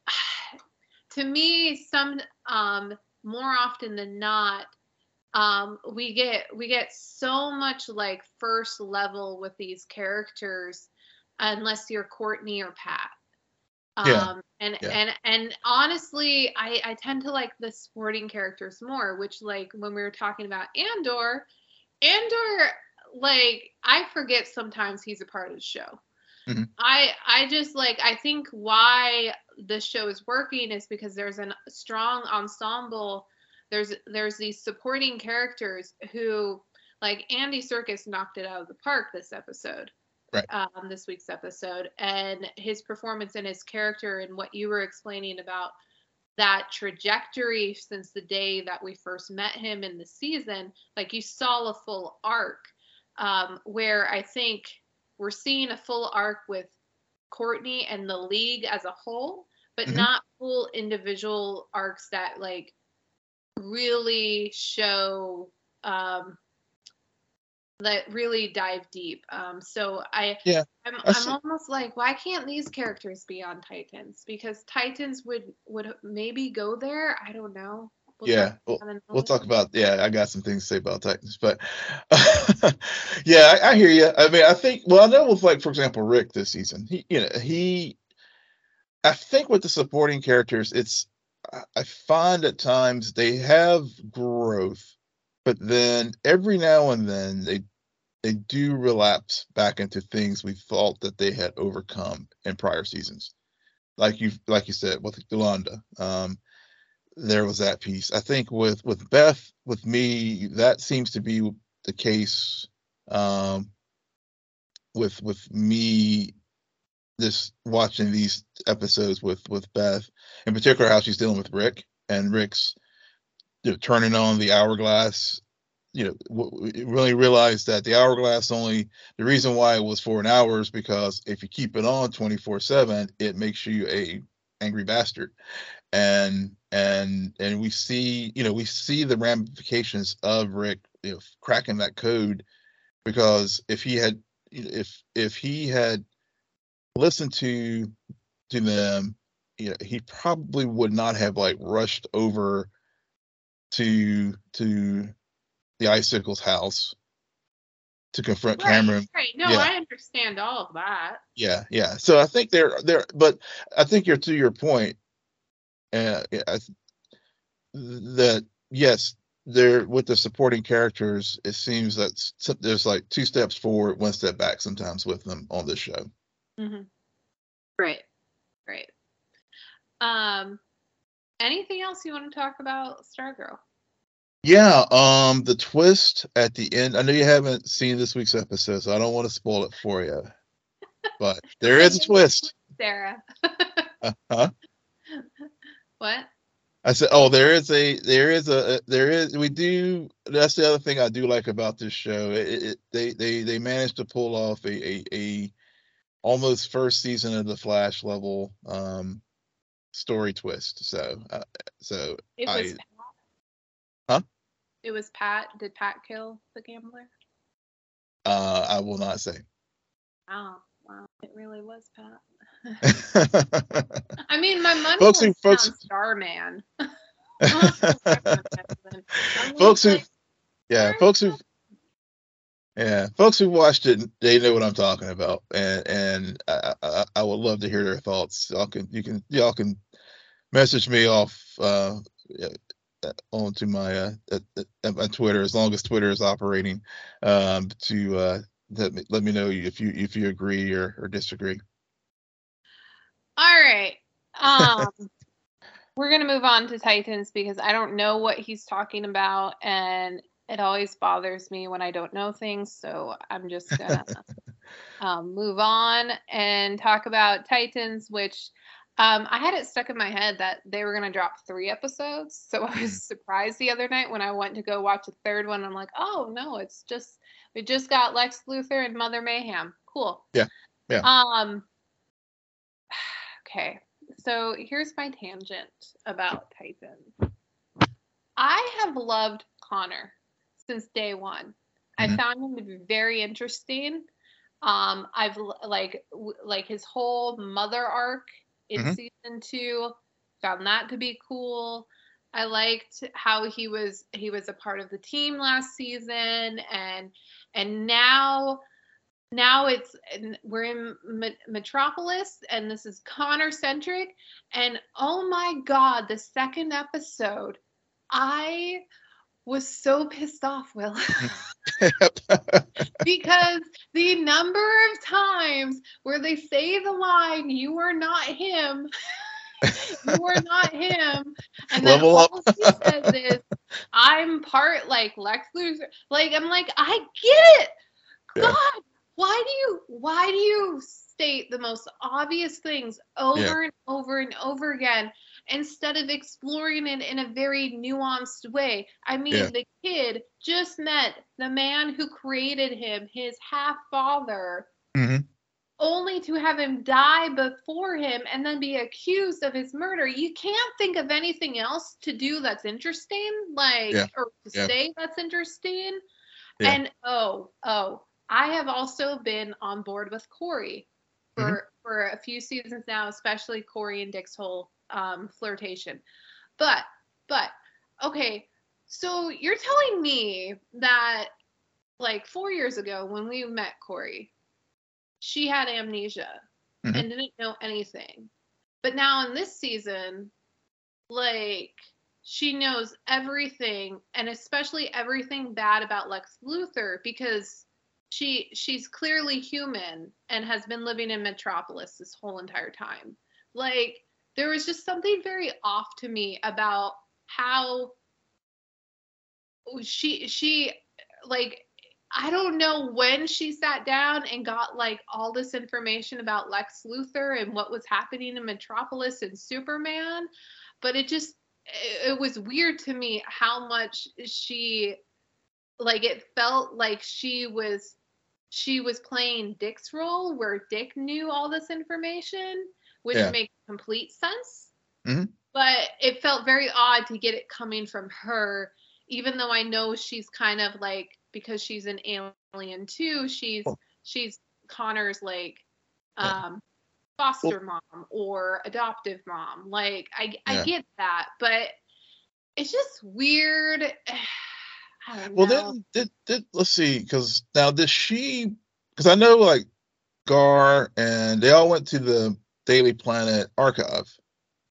to me some um more often than not um we get we get so much like first level with these characters unless you're courtney or pat Yeah. um and Yeah. and and honestly i i tend to like the sporting characters more which like when we were talking about andor andor like i forget sometimes he's a part of the show Mhm. i i just like i think why the show is working is because there's a strong ensemble there's there's these supporting characters who like Andy Serkis knocked it out of the park this episode. Right. Um, this week's episode and his performance and his character and what you were explaining about that trajectory since the day that we first met him in the season, like you saw a full arc. Um, where I think we're seeing a full arc with Courtney and the league as a whole, but Mhm. not full individual arcs that like really show um that really dive deep. Um so i Yeah, i'm, I I'm almost like why can't these characters be on titans? Because titans would would maybe go there? I don't know We'll Yeah, we'll- about it in a We'll talk about yeah. I got some things to say about Titans, but yeah, I, I hear you. I mean, I think well, I know with like for example Rick this season, he you know he, I think with the supporting characters, it's I- I find at times they have growth, but then every now and then they they do relapse back into things we thought that they had overcome in prior seasons, like you like you said with Yolanda. Um, there was that piece. I think with with Beth, with me, that seems to be the case. Um, with with me, just watching these episodes with with Beth, in particular, how she's dealing with Rick and Rick's you know, turning on the hourglass. You know, w- really realized that the hourglass only the reason why it was for an hour is because if you keep it on twenty four seven, it makes you a angry bastard and and and we see you know we see the ramifications of rick you know, cracking that code because if he had if if he had listened to to them you know he probably would not have like rushed over to to the icicles house to confront right, cameron right no yeah. i understand all of that yeah, yeah. So I think they're they're, but I think you're to your point. Uh, I that yes, they're with the supporting characters. It seems that there's like two steps forward, one step back sometimes with them on this show. mm-hmm. right right um anything else you want to talk about stargirl Yeah, um, the twist at the end. I know you haven't seen this week's episode, so I don't want to spoil it for you. But there is a twist. sarah Uh, huh? What I said, oh, there is a, there is a, there is, we do. That's the other thing I do like about this show. It, it, they, they, they managed to pull off a, a, a almost first season of the Flash level um story twist. So, uh, so it was I- pat Huh? it was pat did pat kill the gambler Uh, I will not say. Oh, wow. It really was Pat. I mean, my money Folks was who- folks- on Starman. folks who, yeah, folks who, yeah, folks who watched it, they know what I'm talking about, and and I, I, I would love to hear their thoughts. Y'all can, you can, y'all can message me off uh, onto my uh, my Twitter as long as Twitter is operating um, to uh, let me let me know if you if you agree or, or disagree. All right. Um, we're gonna move on to Titans because I don't know what he's talking about, and it always bothers me when I don't know things. So I'm just gonna um, move on and talk about Titans, which um, I had it stuck in my head that they were gonna drop three episodes. So I was surprised the other night when I went to go watch the third one. I'm like, oh no, it's just we just got Lex Luthor and Mother Mayhem. Cool. Yeah. Yeah. Um. Okay. So here's my tangent about Titan. I have loved Connor since day one. I Mhm. found him to be very interesting. Um, I've like w- like his whole mother arc in Mhm. season two. Found that to be cool. I liked how he was he was a part of the team last season, and and now now it's we're in Metropolis, and this is Connor centric. And oh my god, the second episode, I was so pissed off, Will. because the number of times where they say the line "You are not him," you are not him, and then Level all up. he says is, "I'm part like Lex Luthor." Like I'm like, I get it. God, why do you why do you state the most obvious things over and over and over again instead of exploring it in a very nuanced way? I mean, Yeah. the kid just met the man who created him, his half father, Mhm. only to have him die before him and then be accused of his murder. You can't think of anything else to do that's interesting, like, Yeah. or to Yeah. say that's interesting. Yeah. And oh, oh, I have also been on board with Kory for Mm-hmm. for a few seasons now, especially Kory and Dick's whole um, flirtation. But but okay, so you're telling me that like four years ago when we met Kory, she had amnesia Mhm. and didn't know anything. But now in this season, like she knows everything and especially everything bad about Lex Luthor because she she's clearly human and has been living in Metropolis this whole entire time. Like there was just something very off to me about how she she like I don't know when she sat down and got like all this information about Lex Luthor and what was happening in Metropolis and Superman, but it just it, it was weird to me how much she like it felt like she was she was playing Dick's role where Dick knew all this information, which Yeah. makes complete sense. Mhm. But it felt very odd to get it coming from her, even though I know she's kind of like because she's an alien too. She's Well- she's Connor's like Yeah. um foster mom or adoptive mom. Like I I Yeah. get that, but it's just weird. I Well, then, did, did let's see, because now does she? Because I know like Gar and they all went to the Daily Planet archive,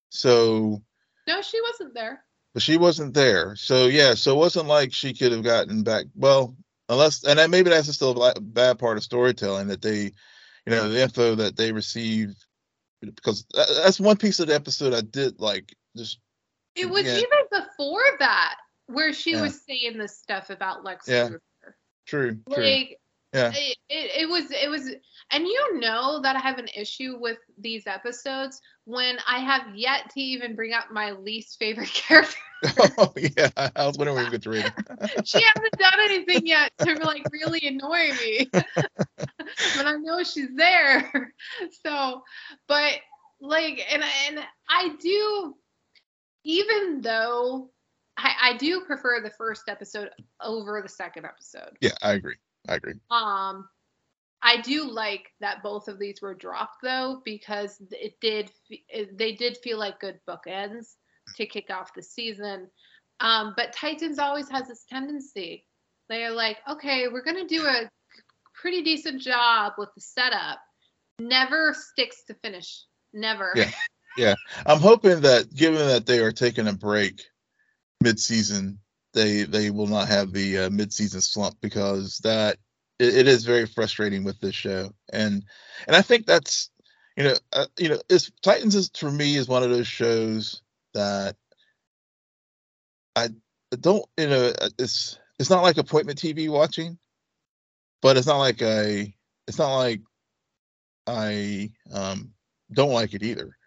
so no, she wasn't there. but she wasn't there. So yeah, so it wasn't like she could have gotten back. Well, unless and then maybe that's still a bad part of storytelling that they, you know, the info that they received because that's one piece of the episode I did like just It was Yeah. even before that where she Yeah. was saying this stuff about Lex Yeah. Luthor. true, true. Yeah. it, it, it was it was and you know that I have an issue with these episodes when I have yet to even bring up my least favorite character. oh yeah, I was wondering where you get to read she hasn't done anything yet to like really annoy me. but I know she's there. So, but like and and I do even though I, I do prefer the first episode over the second episode. Yeah, I agree. I agree. Um, I do like that both of these were dropped though because it did it, they did feel like good bookends to kick off the season. Um, but Titans always has this tendency. They're like, okay, we're gonna do a pretty decent job with the setup. Never sticks to finish. Never. Yeah. Yeah. I'm hoping that given that they are taking a break mid-season, they they will not have the uh, mid-season slump because that it, it is very frustrating with this show. And and I think that's you know uh, you know it's Titans is for me is one of those shows that I don't you know uh, it's it's not like appointment TV watching, but it's not like I it's not like I um don't like it either.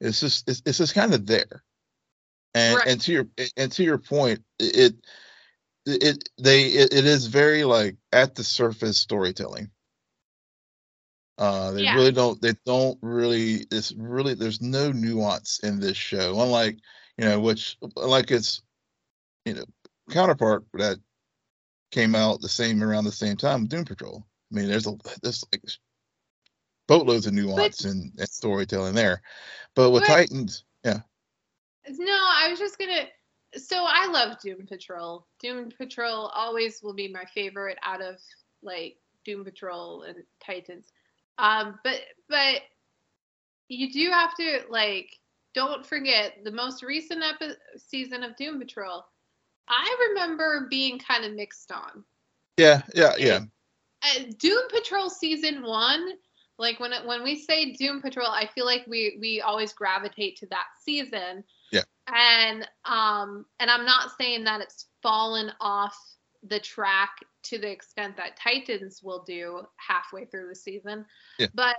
It's just it's, it's just kind of there. And Right. and to your and to your point, it it, they it, it is very like at the surface storytelling. Uh, they Yeah. really don't. They don't really. It's really. There's no nuance in this show. Unlike you know, which like its you know counterpart that came out the same around the same time, Doom Patrol. I mean, there's a there's like boatloads of nuance and, and storytelling there. But with But- Titans, yeah, No, I was just gonna. So I love Doom Patrol. Doom Patrol always will be my favorite out of like Doom Patrol and Titans. Um, but but you do have to like don't forget the most recent epi- season of Doom Patrol. I remember being kind of mixed on. yeah, yeah, yeah, uh, Doom Patrol season one, like when it, when we say Doom Patrol, I feel like we we always gravitate to that season. And um and I'm not saying that it's fallen off the track to the extent that Titans will do halfway through the season. Yeah. But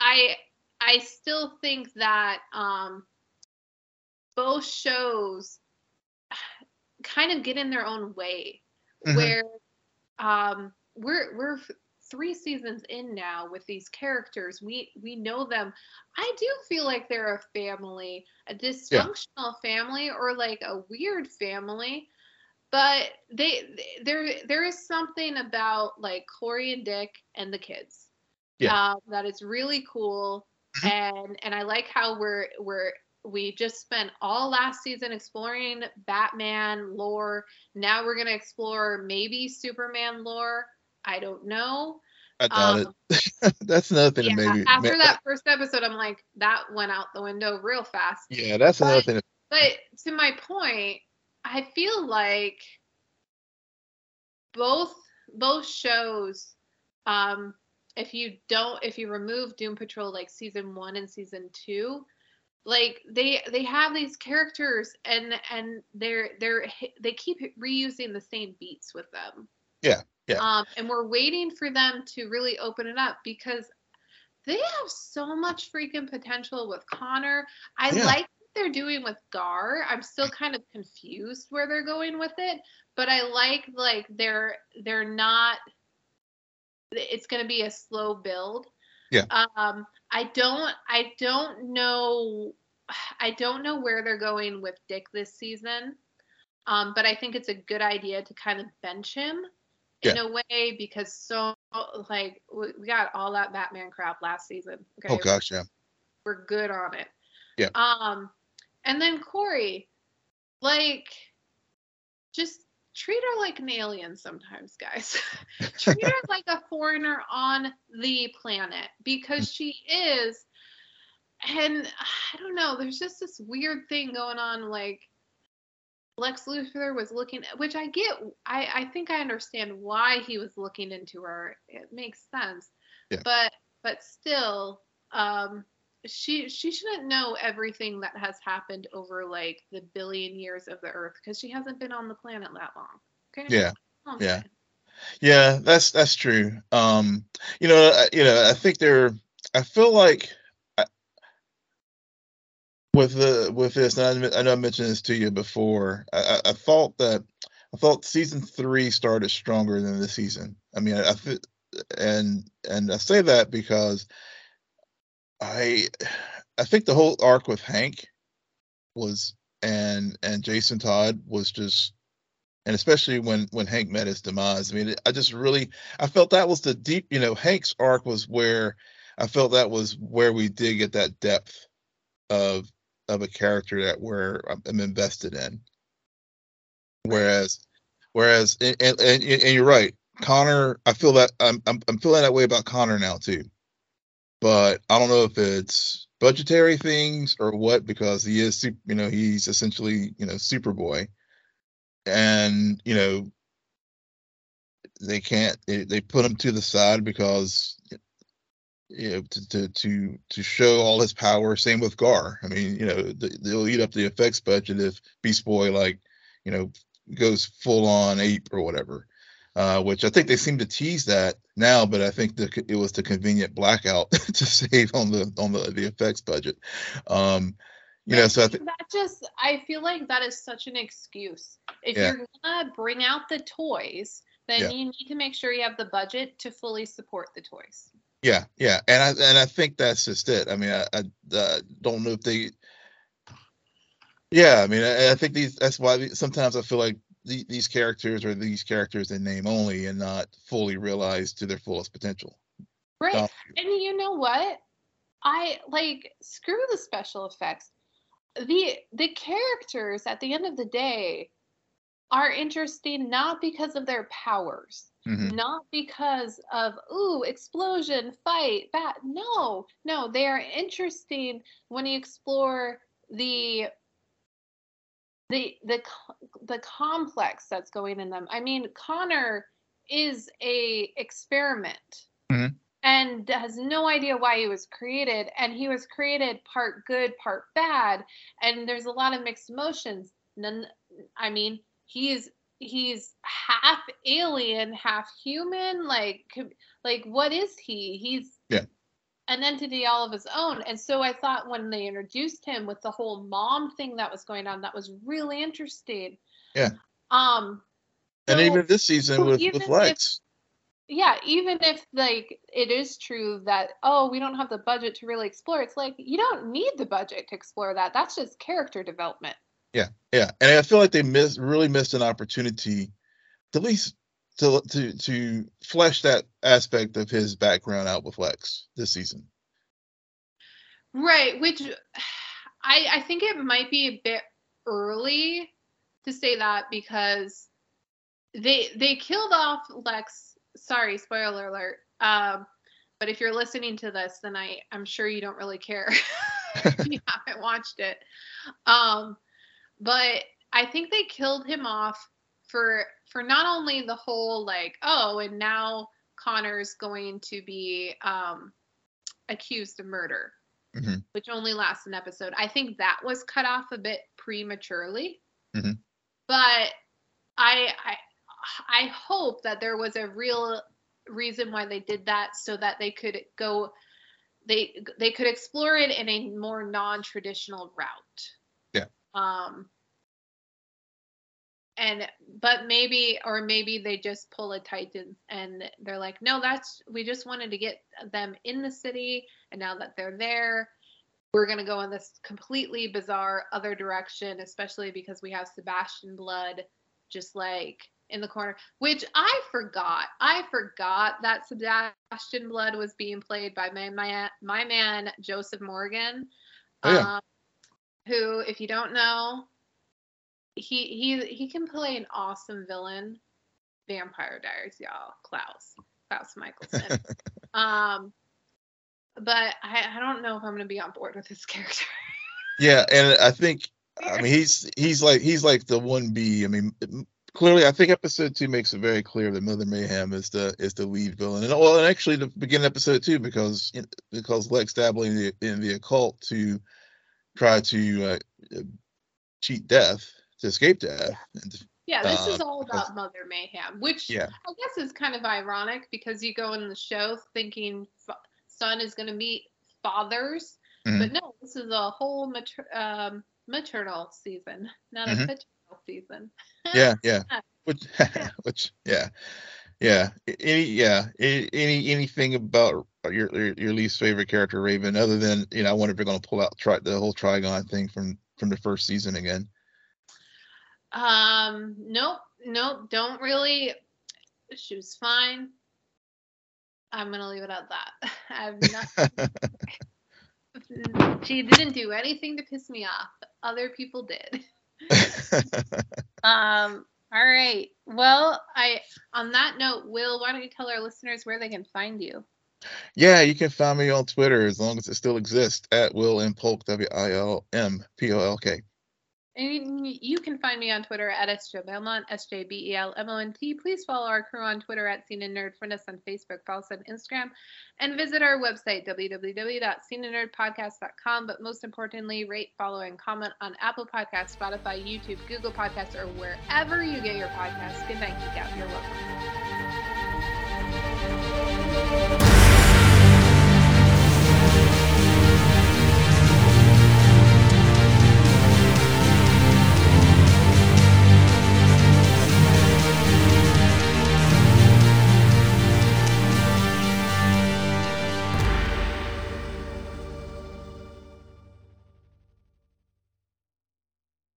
I I still think that um both shows kind of get in their own way Mhm. where um we're we're three seasons in now with these characters we we know them. I do feel like they're a family a dysfunctional family or like a weird family but they there there is something about like kory and dick and the kids Yeah. um, that is really cool. Mhm. and and i like how we're we're we just spent all last season exploring batman lore. Now we're going to explore maybe superman lore i don't know I doubt um, it. That's another thing. yeah, that maybe after ma- that first episode i'm like that went out the window real fast Yeah, that's another But- thing. That, but to my point, I feel like both both shows, um, if you don't if you remove Doom Patrol like season one and season two, like they they have these characters and and they're they're they keep reusing the same beats with them. Yeah, yeah. Um, and we're waiting for them to really open it up because they have so much freaking potential with Connor. I Yeah. like what they're doing with Gar. I'm still kind of confused where they're going with it, but I like like they're they're not it's going to be a slow build. Yeah. Um I don't I don't know I don't know where they're going with Dick this season. Um but I think it's a good idea to kind of bench him in a way because so like we we got all that Batman crap last season. Okay. oh gosh, yeah. We're good on it. Yeah. Um and then Kory, like just treat her like an alien sometimes, guys. treat her like a foreigner on the planet because she is and I don't know, there's just this weird thing going on like Lex Luthor was looking which I get I I think I understand why he was looking into her. It makes sense. Yeah. But but still um she she shouldn't know everything that has happened over like the billion years of the earth because she hasn't been on the planet that long. Okay? Yeah, yeah. Yeah, that's that's true. Um, you know, I, you know, I think they're. I feel like with the with this, and I, I know I mentioned this to you before. I, I, thought that I thought season three started stronger than the season. I mean, I, I and and I say that because I I think the whole arc with Hank was and and Jason Todd was just and especially when when Hank met his demise. I mean, I just really I felt that was the deep, you know, Hank's arc was where I felt that was where we did get that depth of of a character that we're um, I'm invested in. Whereas, whereas, and, and, and you're right, Connor. I feel that I'm, I'm I'm feeling that way about Connor now too. But I don't know if it's budgetary things or what because he is, you know, he's essentially you know Superboy and you know they can't they, they put him to the side because you know to, to to to show all his power. Same with gar. I mean you know they'll eat up the effects budget if beast boy like you know goes full on ape or whatever uh, which i think they seem to tease that now but i think the, it was the convenient blackout to save on the on the, the effects budget. Um you know so i think that just i feel like that is such an excuse. If yeah. you're gonna bring out the toys then yeah. you need to make sure you have the budget to fully support the toys yeah yeah and i and i think that's just it. I mean i, I uh, don't know if they yeah i mean I, I, think these that's why sometimes i feel like the, these characters are these characters in name only and not fully realized to their fullest potential. Right um, and you know what? I like screw the special effects. The the characters at the end of the day are interesting not because of their powers mm-hmm. not because of ooh explosion fight that no no they are interesting when you explore the the the the complex that's going in them. I mean connor is a experiment mm-hmm. and has no idea why he was created and he was created part good part bad and there's a lot of mixed emotions. None i mean he's he's half alien half human like like what is he? He's yeah. an entity all of his own. And so i thought when they introduced him with the whole mom thing that was going on that was really interesting. Yeah. Um so, and even this season with, with lex. Yeah even if like it is true that oh we don't have the budget to really explore it's like you don't need the budget to explore that. That's just character development yeah yeah and i feel like they missed really missed an opportunity to at least to to to flesh that aspect of his background out with lex this season right which i i think it might be a bit early to say that because they they killed off lex sorry, spoiler alert. Um, but if you're listening to this, then I I'm sure you don't really care if you haven't watched it. Um, but I think they killed him off for for not only the whole like oh and now Connor's going to be um, accused of murder, mm-hmm. which only lasts an episode. I think that was cut off a bit prematurely. Mm-hmm. But I, I I hope that there was a real reason why they did that so that they could go they they could explore it in a more non-traditional route. Um and but maybe or maybe they just pull a titan and they're like no that's we just wanted to get them in the city and now that they're there we're going to go in this completely bizarre other direction especially because we have sebastian blood just like in the corner, which I forgot. I forgot that Sebastian Blood was being played by my my, my man Joseph Morgan, oh, yeah. um, who, if you don't know, he he he can play an awesome villain. Vampire Diaries, y'all. Klaus, Klaus Mikaelson. um, but I, I don't know if I'm gonna be on board with this character. yeah, and I think I mean he's he's like he's like the one B. I mean clearly, I think episode two makes it very clear that Mother Mayhem is the is the lead villain, and well, and actually the beginning episode two because because Lex dabbling in the, in the occult to try to uh, cheat death to escape death. And, yeah, this uh, is all about because, Mother Mayhem, which yeah. I guess is kind of ironic because you go in the show thinking son is going to meet fathers, mm-hmm. but no, this is a whole mater- um, maternal season, not mm-hmm. a paternal season. yeah, yeah. Which, which, yeah, yeah. Any, yeah. Any, anything about your your least favorite character, Raven, other than you know, I wonder if they're going to pull out try the whole Trigon thing from from the first season again. Um, nope. nope, don't really. She was fine. I'm gonna leave it at that. I've not. she didn't do anything to piss me off. Other people did. um. All right. Well, I on that note, Will, why don't you tell our listeners where they can find you? Yeah, you can find me on Twitter as long as it still exists at Will M Polk W I L M P O L K. And you can find me on Twitter at SJ Belmont, S J B E L M O N T. Please follow our crew on Twitter at Scene and Nerd. Friend us on Facebook, follow us on Instagram, and visit our website, www.sceneandnerdpodcast.com. But most importantly, rate, follow, and comment on Apple Podcasts, Spotify, YouTube, Google Podcasts, or wherever you get your podcasts. Good night, Geek Out. You're welcome.